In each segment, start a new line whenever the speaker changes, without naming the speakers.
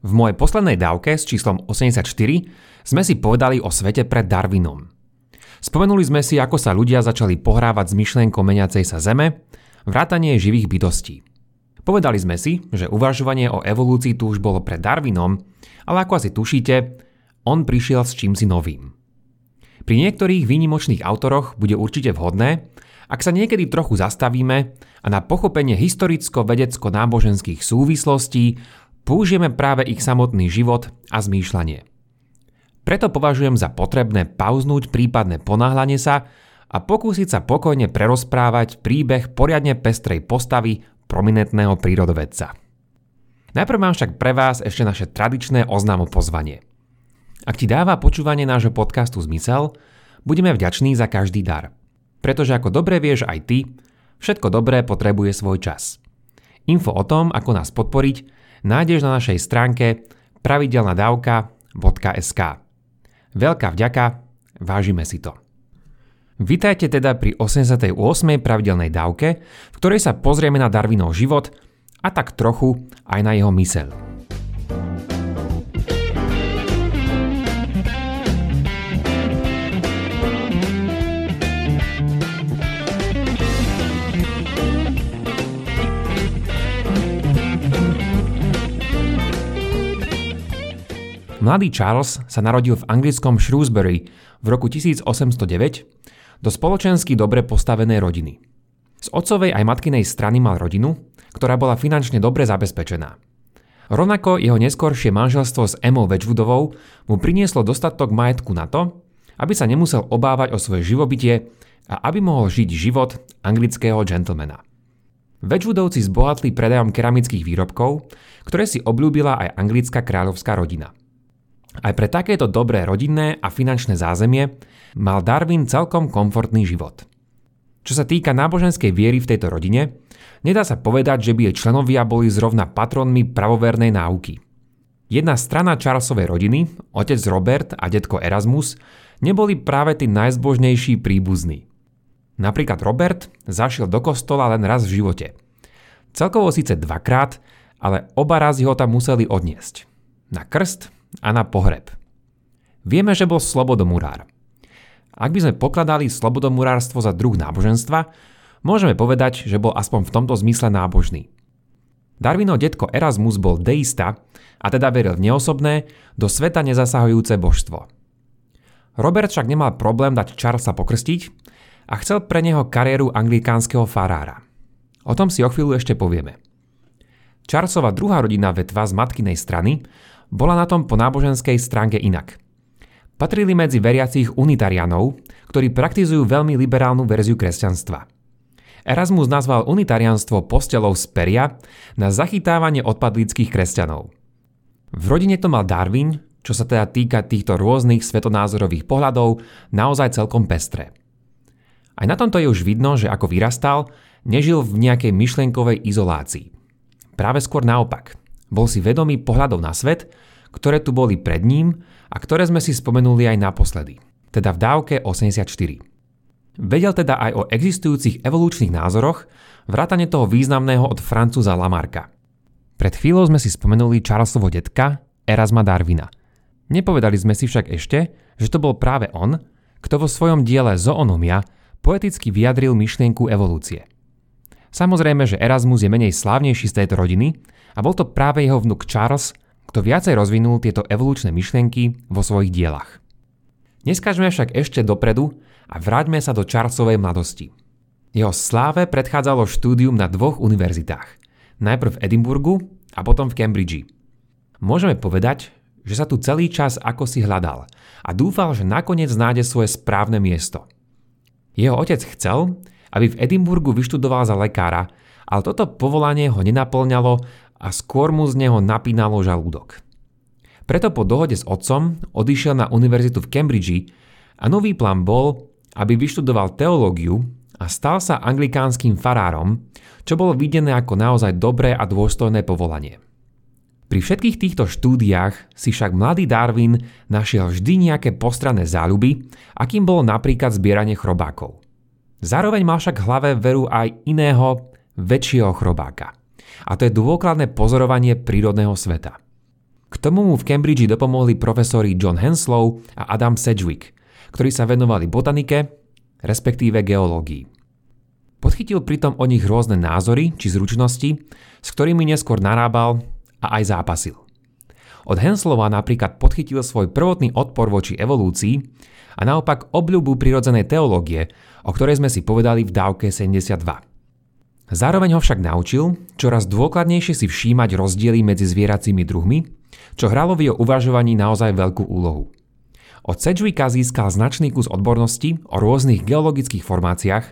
V mojej poslednej dávke s číslom 84 sme si povedali o svete pred Darwinom. Spomenuli sme si, ako sa ľudia začali pohrávať s myšlienkou meniacej sa Zeme, vrátanie živých bytostí. Povedali sme si, že uvažovanie o evolúcii tu už bolo pred Darwinom, ale ako asi tušíte, on prišiel s čímsi novým. Pri niektorých výnimočných autoroch bude určite vhodné, ak sa niekedy trochu zastavíme a na pochopenie historicko-vedecko-náboženských súvislostí použijeme práve ich samotný život a zmýšľanie. Preto považujem za potrebné pauznúť prípadné ponáhľanie sa a pokúsiť sa pokojne prerozprávať príbeh poriadne pestrej postavy prominentného prírodovedca. Najprv mám však pre vás ešte naše tradičné oznámo pozvanie. Ak ti dáva počúvanie nášho podcastu zmysel, budeme vďační za každý dar – pretože ako dobre vieš aj ty, všetko dobré potrebuje svoj čas. Info o tom, ako nás podporiť, nájdeš na našej stránke pravidelnadavka.sk. Veľká vďaka, vážime si to. Vítajte teda pri 88. pravidelnej dávke, v ktorej sa pozrieme na Darwinov život a tak trochu aj na jeho myseľ. Mladý Charles sa narodil v anglickom Shrewsbury v roku 1809 do spoločensky dobre postavenej rodiny. Z otcovej aj matkinej strany mal rodinu, ktorá bola finančne dobre zabezpečená. Rovnako jeho neskoršie manželstvo s Emou Wedgwoodovou mu prinieslo dostatok majetku na to, aby sa nemusel obávať o svoje živobytie a aby mohol žiť život anglického gentlemana. Wedgwoodovci zbohatli predajom keramických výrobkov, ktoré si obľúbila aj anglická kráľovská rodina – aj pre takéto dobré rodinné a finančné zázemie mal Darwin celkom komfortný život. Čo sa týka náboženskej viery v tejto rodine, nedá sa povedať, že by jej členovia boli zrovna patronmi pravovernej náuky. Jedna strana Charlesovej rodiny, otec Robert a detko Erasmus, neboli práve tí najzbožnejší príbuzní. Napríklad Robert zašiel do kostola len raz v živote. Celkovo síce dvakrát, ale oba razy ho tam museli odniesť. Na krst a na pohreb. Vieme, že bol slobodomurár. Ak by sme pokladali slobodomurárstvo za druh náboženstva, môžeme povedať, že bol aspoň v tomto zmysle nábožný. Darwinov detko Erasmus bol deista a teda veril v neosobné, do sveta nezasahujúce božstvo. Robert však nemal problém dať Charlesa pokrstiť a chcel pre neho kariéru anglikánskeho farára. O tom si o chvíľu ešte povieme. Charlesova druhá rodina vetva z matkinej strany bola na tom po náboženskej stránke inak. Patrili medzi veriacich unitarianov, ktorí praktizujú veľmi liberálnu verziu kresťanstva. Erasmus nazval unitarianstvo postelou z peria na zachytávanie odpadlíckých kresťanov. V rodine to mal Darwin, čo sa teda týka týchto rôznych svetonázorových pohľadov, naozaj celkom pestré. Aj na tomto je už vidno, že ako vyrastal, nežil v nejakej myšlienkovej izolácii. Práve skôr naopak. Bol si vedomý pohľadov na svet, ktoré tu boli pred ním a ktoré sme si spomenuli aj naposledy, teda v dávke 84. Vedel teda aj o existujúcich evolučných názoroch, vrátane toho významného od francúza Lamarka. Pred chvíľou sme si spomenuli Charlesovo detka Erasma Darwina. Nepovedali sme si však ešte, že to bol práve on, kto vo svojom diele Zoonomia poeticky vyjadril myšlienku evolúcie. Samozrejme, že Erasmus je menej slávnejší z tejto rodiny, a bol to práve jeho vnuk Charles, kto viacej rozvinul tieto evolučné myšlienky vo svojich dielach. Neskažme však ešte dopredu a vráťme sa do Charlesovej mladosti. Jeho sláve predchádzalo štúdium na dvoch univerzitách. Najprv v Edinburgu a potom v Cambridge. Môžeme povedať, že sa tu celý čas ako si hľadal a dúfal, že nakoniec nájde svoje správne miesto. Jeho otec chcel, aby v Edinburgu vyštudoval za lekára, ale toto povolanie ho nenaplňalo a skôr mu z neho napínalo žalúdok. Preto po dohode s otcom odišiel na univerzitu v Cambridge a nový plán bol, aby vyštudoval teológiu a stal sa anglikánskym farárom, čo bolo videné ako naozaj dobré a dôstojné povolanie. Pri všetkých týchto štúdiách si však mladý Darwin našiel vždy nejaké postranné záľuby, akým bolo napríklad zbieranie chrobákov. Zároveň mal však hlave veru aj iného, väčšieho chrobáka – a to je dôkladné pozorovanie prírodného sveta. K tomu mu v Cambridge dopomohli profesori John Henslow a Adam Sedgwick, ktorí sa venovali botanike, respektíve geológii. Podchytil pritom o nich rôzne názory či zručnosti, s ktorými neskôr narábal a aj zápasil. Od Henslova napríklad podchytil svoj prvotný odpor voči evolúcii a naopak obľubu prirodzenej teológie, o ktorej sme si povedali v dávke 72. Zároveň ho však naučil čoraz dôkladnejšie si všímať rozdiely medzi zvieracími druhmi, čo hralo v jeho uvažovaní naozaj veľkú úlohu. Od Sedgwicka získal značný kus odbornosti o rôznych geologických formáciách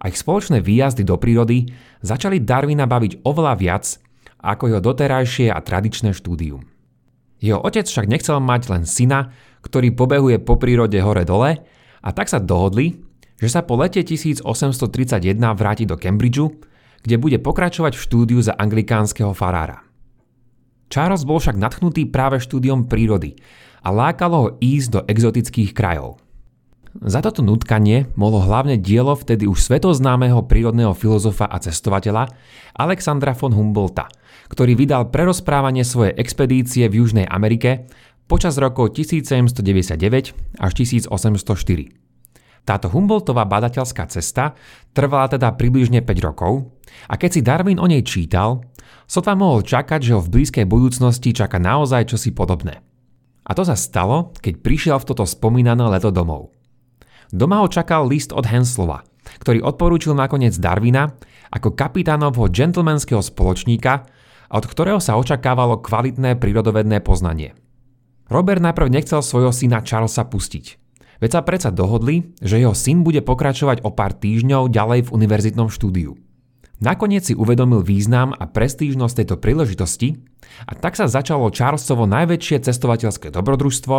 a ich spoločné výjazdy do prírody začali Darwina baviť oveľa viac ako jeho doterajšie a tradičné štúdium. Jeho otec však nechcel mať len syna, ktorý pobehuje po prírode hore-dole a tak sa dohodli, že sa po lete 1831 vráti do Cambridgeu kde bude pokračovať v štúdiu za anglikánskeho farára. Charles bol však natchnutý práve štúdiom prírody a lákalo ho ísť do exotických krajov. Za toto nutkanie mohlo hlavne dielo vtedy už svetoznámeho prírodného filozofa a cestovateľa Alexandra von Humboldta, ktorý vydal prerozprávanie svojej expedície v Južnej Amerike počas rokov 1799 až 1804. Táto Humboldtová badateľská cesta trvala teda približne 5 rokov a keď si Darwin o nej čítal, sotva mohol čakať, že ho v blízkej budúcnosti čaká naozaj čosi podobné. A to sa stalo, keď prišiel v toto spomínané leto domov. Doma ho čakal list od Henslova, ktorý odporúčil nakoniec Darwina ako kapitánovho gentlemanského spoločníka, od ktorého sa očakávalo kvalitné prírodovedné poznanie. Robert najprv nechcel svojho syna Charlesa pustiť, Veď sa predsa dohodli, že jeho syn bude pokračovať o pár týždňov ďalej v univerzitnom štúdiu. Nakoniec si uvedomil význam a prestížnosť tejto príležitosti a tak sa začalo Charlesovo najväčšie cestovateľské dobrodružstvo,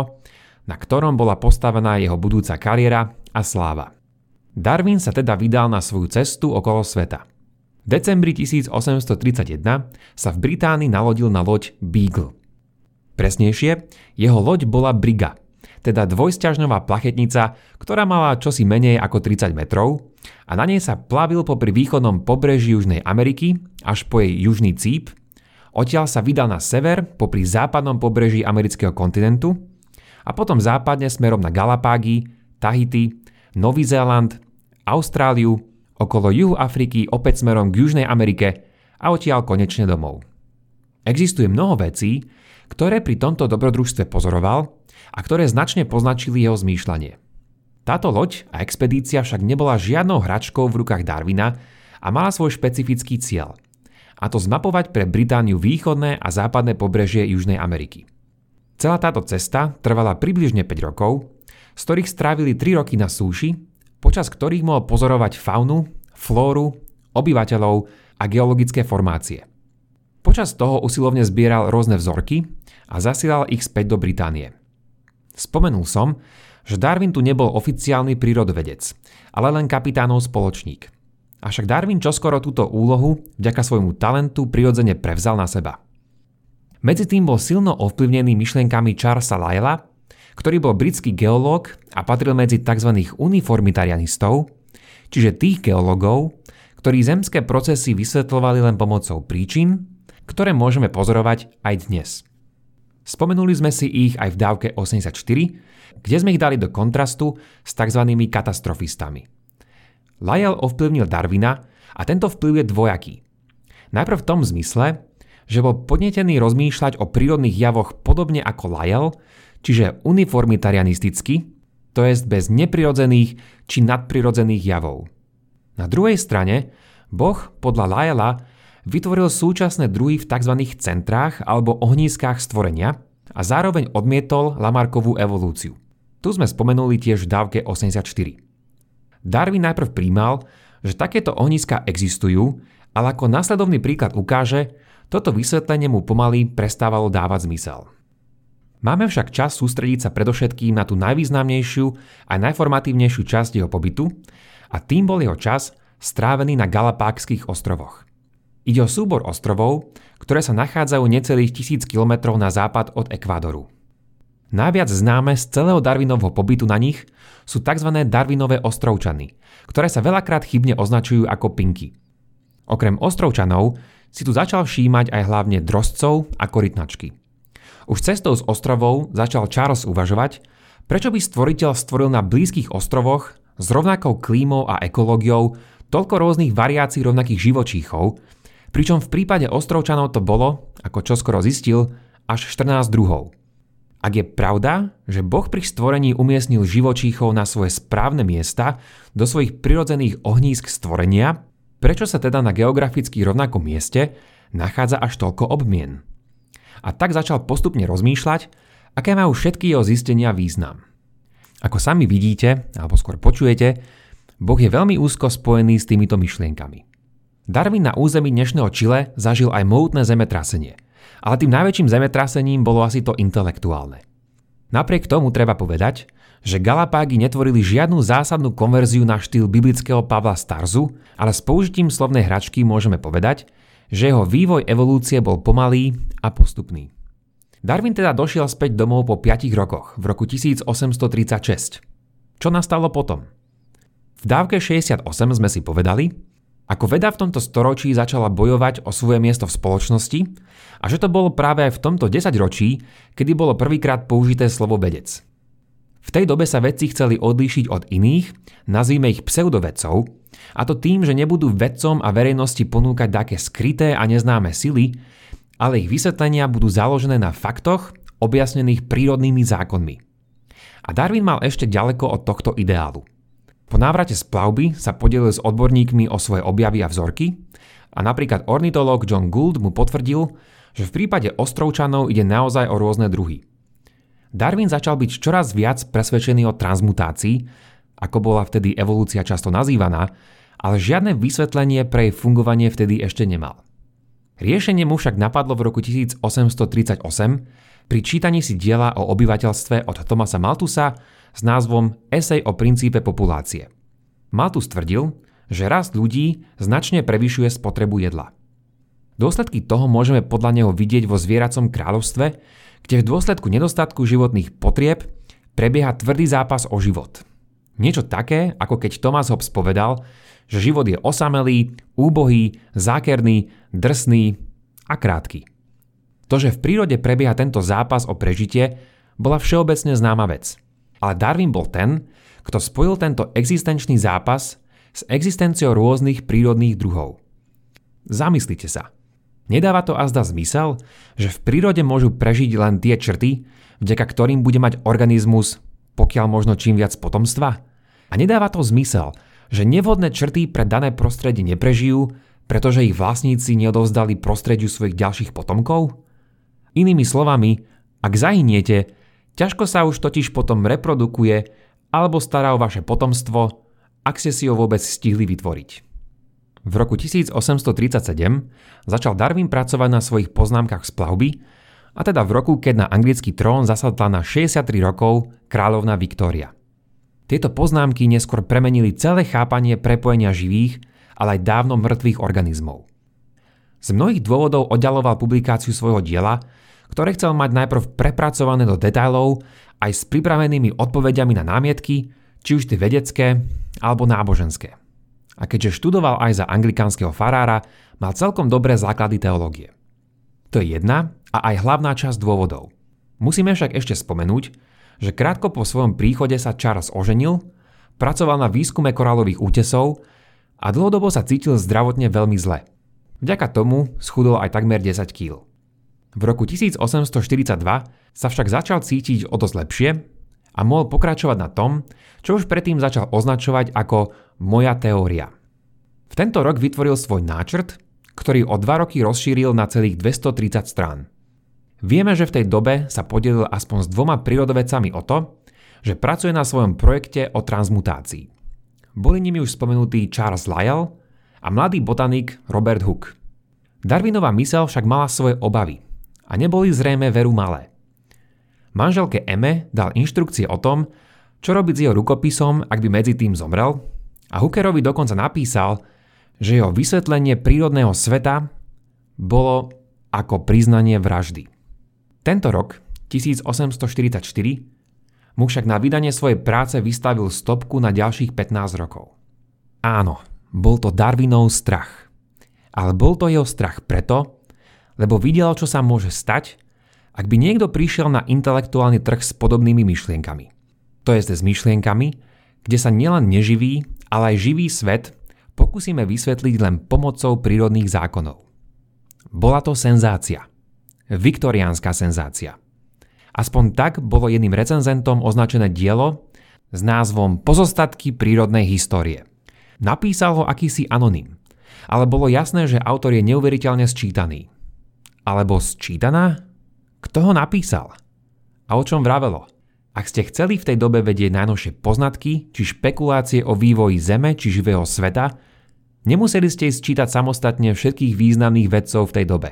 na ktorom bola postavená jeho budúca kariéra a sláva. Darwin sa teda vydal na svoju cestu okolo sveta. V decembri 1831 sa v Británii nalodil na loď Beagle. Presnejšie, jeho loď bola Briga – teda dvojsťažňová plachetnica, ktorá mala čosi menej ako 30 metrov a na nej sa plavil popri východnom pobreží Južnej Ameriky až po jej južný cíp, odtiaľ sa vydal na sever popri západnom pobreží amerického kontinentu a potom západne smerom na Galapágy, Tahiti, Nový Zéland, Austráliu, okolo juhu Afriky opäť smerom k Južnej Amerike a odtiaľ konečne domov. Existuje mnoho vecí, ktoré pri tomto dobrodružstve pozoroval a ktoré značne poznačili jeho zmýšľanie. Táto loď a expedícia však nebola žiadnou hračkou v rukách Darwina a mala svoj špecifický cieľ. A to zmapovať pre Britániu východné a západné pobrežie Južnej Ameriky. Celá táto cesta trvala približne 5 rokov, z ktorých strávili 3 roky na súši, počas ktorých mohol pozorovať faunu, flóru, obyvateľov a geologické formácie. Počas toho usilovne zbieral rôzne vzorky a zasielal ich späť do Británie. Spomenul som, že Darwin tu nebol oficiálny prírodovedec, ale len kapitánov spoločník. Avšak Darwin čoskoro túto úlohu vďaka svojmu talentu prirodzene prevzal na seba. Medzi tým bol silno ovplyvnený myšlienkami Charlesa Lyella, ktorý bol britský geológ a patril medzi tzv. uniformitarianistov, čiže tých geológov, ktorí zemské procesy vysvetľovali len pomocou príčin, ktoré môžeme pozorovať aj dnes. Spomenuli sme si ich aj v dávke 84, kde sme ich dali do kontrastu s tzv. katastrofistami. Lyell ovplyvnil Darwina a tento vplyv je dvojaký. Najprv v tom zmysle, že bol podnetený rozmýšľať o prírodných javoch podobne ako Lyell, čiže uniformitarianisticky, to jest bez neprirodzených či nadprirodzených javov. Na druhej strane, Boh podľa Lyella vytvoril súčasné druhy v tzv. centrách alebo ohnízkách stvorenia a zároveň odmietol Lamarkovú evolúciu. Tu sme spomenuli tiež v dávke 84. Darwin najprv príjmal, že takéto ohniska existujú, ale ako následovný príklad ukáže, toto vysvetlenie mu pomaly prestávalo dávať zmysel. Máme však čas sústrediť sa predovšetkým na tú najvýznamnejšiu a najformatívnejšiu časť jeho pobytu a tým bol jeho čas strávený na Galapákskych ostrovoch. Ide o súbor ostrovov, ktoré sa nachádzajú necelých tisíc kilometrov na západ od Ekvádoru. Najviac známe z celého Darwinovho pobytu na nich sú tzv. Darwinové ostrovčany, ktoré sa veľakrát chybne označujú ako pinky. Okrem ostrovčanov si tu začal všímať aj hlavne drozcov a korytnačky. Už cestou z ostrovov začal Charles uvažovať, prečo by stvoriteľ stvoril na blízkych ostrovoch s rovnakou klímou a ekológiou toľko rôznych variácií rovnakých živočíchov, pričom v prípade ostrovčanov to bolo, ako čoskoro zistil, až 14 druhov. Ak je pravda, že Boh pri stvorení umiestnil živočíchov na svoje správne miesta do svojich prirodzených ohnízk stvorenia, prečo sa teda na geograficky rovnakom mieste nachádza až toľko obmien? A tak začal postupne rozmýšľať, aké majú všetky jeho zistenia význam. Ako sami vidíte, alebo skôr počujete, Boh je veľmi úzko spojený s týmito myšlienkami. Darwin na území dnešného Čile zažil aj mohutné zemetrasenie, ale tým najväčším zemetrasením bolo asi to intelektuálne. Napriek tomu treba povedať, že Galapágy netvorili žiadnu zásadnú konverziu na štýl biblického Pavla Starzu, ale s použitím slovnej hračky môžeme povedať, že jeho vývoj evolúcie bol pomalý a postupný. Darwin teda došiel späť domov po 5 rokoch v roku 1836. Čo nastalo potom? V dávke 68 sme si povedali, ako veda v tomto storočí začala bojovať o svoje miesto v spoločnosti a že to bolo práve aj v tomto desaťročí, kedy bolo prvýkrát použité slovo vedec. V tej dobe sa vedci chceli odlíšiť od iných, nazvime ich pseudovedcov, a to tým, že nebudú vedcom a verejnosti ponúkať také skryté a neznáme sily, ale ich vysvetlenia budú založené na faktoch, objasnených prírodnými zákonmi. A Darwin mal ešte ďaleko od tohto ideálu. Po návrate z plavby sa podelil s odborníkmi o svoje objavy a vzorky a napríklad ornitológ John Gould mu potvrdil, že v prípade ostrovčanov ide naozaj o rôzne druhy. Darwin začal byť čoraz viac presvedčený o transmutácii, ako bola vtedy evolúcia často nazývaná, ale žiadne vysvetlenie pre jej fungovanie vtedy ešte nemal. Riešenie mu však napadlo v roku 1838 pri čítaní si diela o obyvateľstve od Thomasa Maltusa s názvom Esej o princípe populácie. Malthus tvrdil, že rast ľudí značne prevyšuje spotrebu jedla. Dôsledky toho môžeme podľa neho vidieť vo zvieracom kráľovstve, kde v dôsledku nedostatku životných potrieb prebieha tvrdý zápas o život. Niečo také, ako keď Thomas Hobbes povedal, že život je osamelý, úbohý, zákerný, drsný a krátky. To, že v prírode prebieha tento zápas o prežitie, bola všeobecne známa vec. Ale Darwin bol ten, kto spojil tento existenčný zápas s existenciou rôznych prírodných druhov. Zamyslite sa. Nedáva to azda zmysel, že v prírode môžu prežiť len tie črty, vďaka ktorým bude mať organizmus pokiaľ možno čím viac potomstva? A nedáva to zmysel, že nevhodné črty pre dané prostredie neprežijú, pretože ich vlastníci neodovzdali prostrediu svojich ďalších potomkov? Inými slovami, ak zahyniete, ťažko sa už totiž potom reprodukuje alebo stará o vaše potomstvo, ak ste si ho vôbec stihli vytvoriť. V roku 1837 začal Darwin pracovať na svojich poznámkach z plavby, a teda v roku, keď na anglický trón zasadla na 63 rokov kráľovna Viktória. Tieto poznámky neskôr premenili celé chápanie prepojenia živých, ale aj dávno mŕtvych organizmov. Z mnohých dôvodov oddialoval publikáciu svojho diela, ktoré chcel mať najprv prepracované do detailov aj s pripravenými odpovediami na námietky, či už tie vedecké alebo náboženské. A keďže študoval aj za anglikánskeho farára, mal celkom dobré základy teológie. To je jedna a aj hlavná časť dôvodov. Musíme však ešte spomenúť, že krátko po svojom príchode sa Charles oženil, pracoval na výskume korálových útesov a dlhodobo sa cítil zdravotne veľmi zle. Vďaka tomu schudol aj takmer 10 kg. V roku 1842 sa však začal cítiť o dosť lepšie a mohol pokračovať na tom, čo už predtým začal označovať ako moja teória. V tento rok vytvoril svoj náčrt, ktorý o dva roky rozšíril na celých 230 strán. Vieme, že v tej dobe sa podelil aspoň s dvoma prírodovedcami o to, že pracuje na svojom projekte o transmutácii. Boli nimi už spomenutí Charles Lyell a mladý botanik Robert Hooke. Darwinová mysel však mala svoje obavy a neboli zrejme veru malé. Manželke Eme dal inštrukcie o tom, čo robiť s jeho rukopisom, ak by medzi tým zomrel a Hookerovi dokonca napísal, že jeho vysvetlenie prírodného sveta bolo ako priznanie vraždy. Tento rok, 1844, mu však na vydanie svojej práce vystavil stopku na ďalších 15 rokov. Áno, bol to Darwinov strach. Ale bol to jeho strach preto, lebo videl, čo sa môže stať, Ak by niekto prišiel na intelektuálny trh s podobnými myšlienkami, to je s myšlienkami, kde sa nielen neživý, ale aj živý svet pokúsime vysvetliť len pomocou prírodných zákonov. Bola to senzácia. Viktoriánska senzácia. Aspoň tak bolo jedným recenzentom označené dielo s názvom Pozostatky prírodnej histórie. Napísal ho akýsi anonym, ale bolo jasné, že autor je neuveriteľne sčítaný. Alebo sčítaná? Kto ho napísal? A o čom vravelo? Ak ste chceli v tej dobe vedieť najnovšie poznatky či špekulácie o vývoji Zeme či živého sveta, nemuseli ste ísť čítať samostatne všetkých významných vedcov v tej dobe.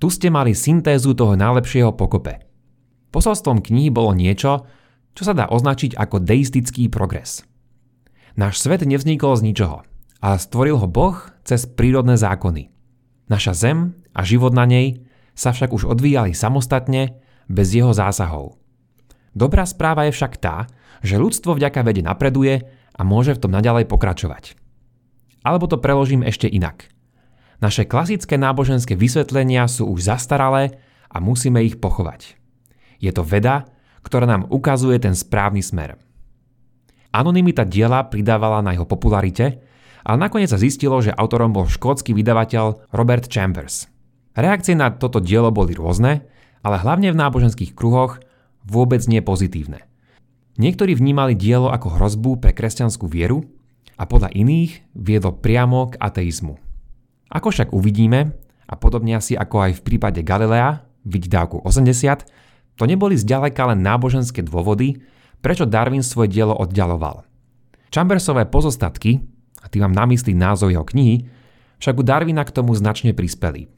Tu ste mali syntézu toho najlepšieho pokope. Posolstvom knihy bolo niečo, čo sa dá označiť ako deistický progres. Náš svet nevznikol z ničoho, ale stvoril ho Boh cez prírodné zákony. Naša zem a život na nej sa však už odvíjali samostatne, bez jeho zásahov. Dobrá správa je však tá, že ľudstvo vďaka vede napreduje a môže v tom naďalej pokračovať. Alebo to preložím ešte inak. Naše klasické náboženské vysvetlenia sú už zastaralé a musíme ich pochovať. Je to veda, ktorá nám ukazuje ten správny smer. Anonymita diela pridávala na jeho popularite, ale nakoniec sa zistilo, že autorom bol škótsky vydavateľ Robert Chambers. Reakcie na toto dielo boli rôzne, ale hlavne v náboženských kruhoch vôbec nie pozitívne. Niektorí vnímali dielo ako hrozbu pre kresťanskú vieru a podľa iných viedlo priamo k ateizmu. Ako však uvidíme, a podobne asi ako aj v prípade Galilea, vidť dávku 80, to neboli zďaleka len náboženské dôvody, prečo Darwin svoje dielo oddialoval. Chambersové pozostatky, a tým mám na mysli názov jeho knihy, však u Darwina k tomu značne prispeli.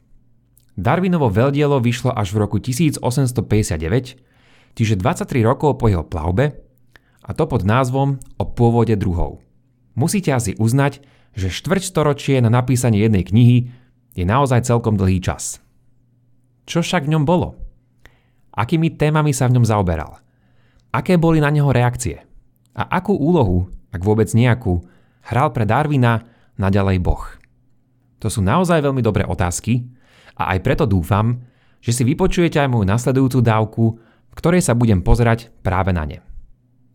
Darwinovo veľdielo vyšlo až v roku 1859 čiže 23 rokov po jeho plavbe, a to pod názvom O pôvode druhov. Musíte asi uznať, že štvrťstoročie na napísanie jednej knihy je naozaj celkom dlhý čas. Čo však v ňom bolo? Akými témami sa v ňom zaoberal? Aké boli na neho reakcie? A akú úlohu, ak vôbec nejakú, hral pre Darwina naďalej Boh? To sú naozaj veľmi dobré otázky a aj preto dúfam, že si vypočujete aj moju nasledujúcu dávku v ktorej sa budem pozerať práve na ne.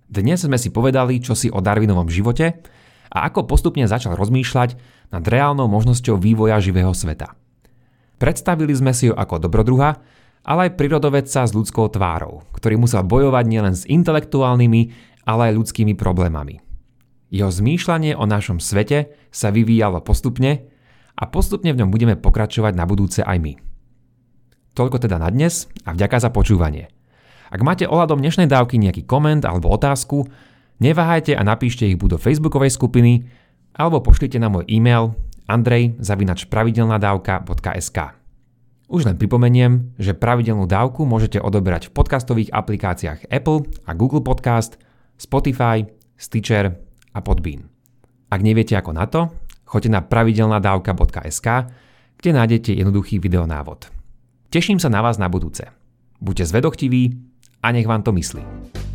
Dnes sme si povedali, čo si o Darwinovom živote a ako postupne začal rozmýšľať nad reálnou možnosťou vývoja živého sveta. Predstavili sme si ho ako dobrodruha, ale aj prírodovedca s ľudskou tvárou, ktorý musel bojovať nielen s intelektuálnymi, ale aj ľudskými problémami. Jeho zmýšľanie o našom svete sa vyvíjalo postupne a postupne v ňom budeme pokračovať na budúce aj my. Toľko teda na dnes a vďaka za počúvanie. Ak máte ohľadom dnešnej dávky nejaký koment alebo otázku, neváhajte a napíšte ich buď do facebookovej skupiny alebo pošlite na môj e-mail andrej.pravidelnadavka.sk Už len pripomeniem, že pravidelnú dávku môžete odoberať v podcastových aplikáciách Apple a Google Podcast, Spotify, Stitcher a Podbean. Ak neviete ako na to, choďte na pravidelnadavka.sk, kde nájdete jednoduchý videonávod. Teším sa na vás na budúce. Buďte zvedochtiví a nech vám to myslí.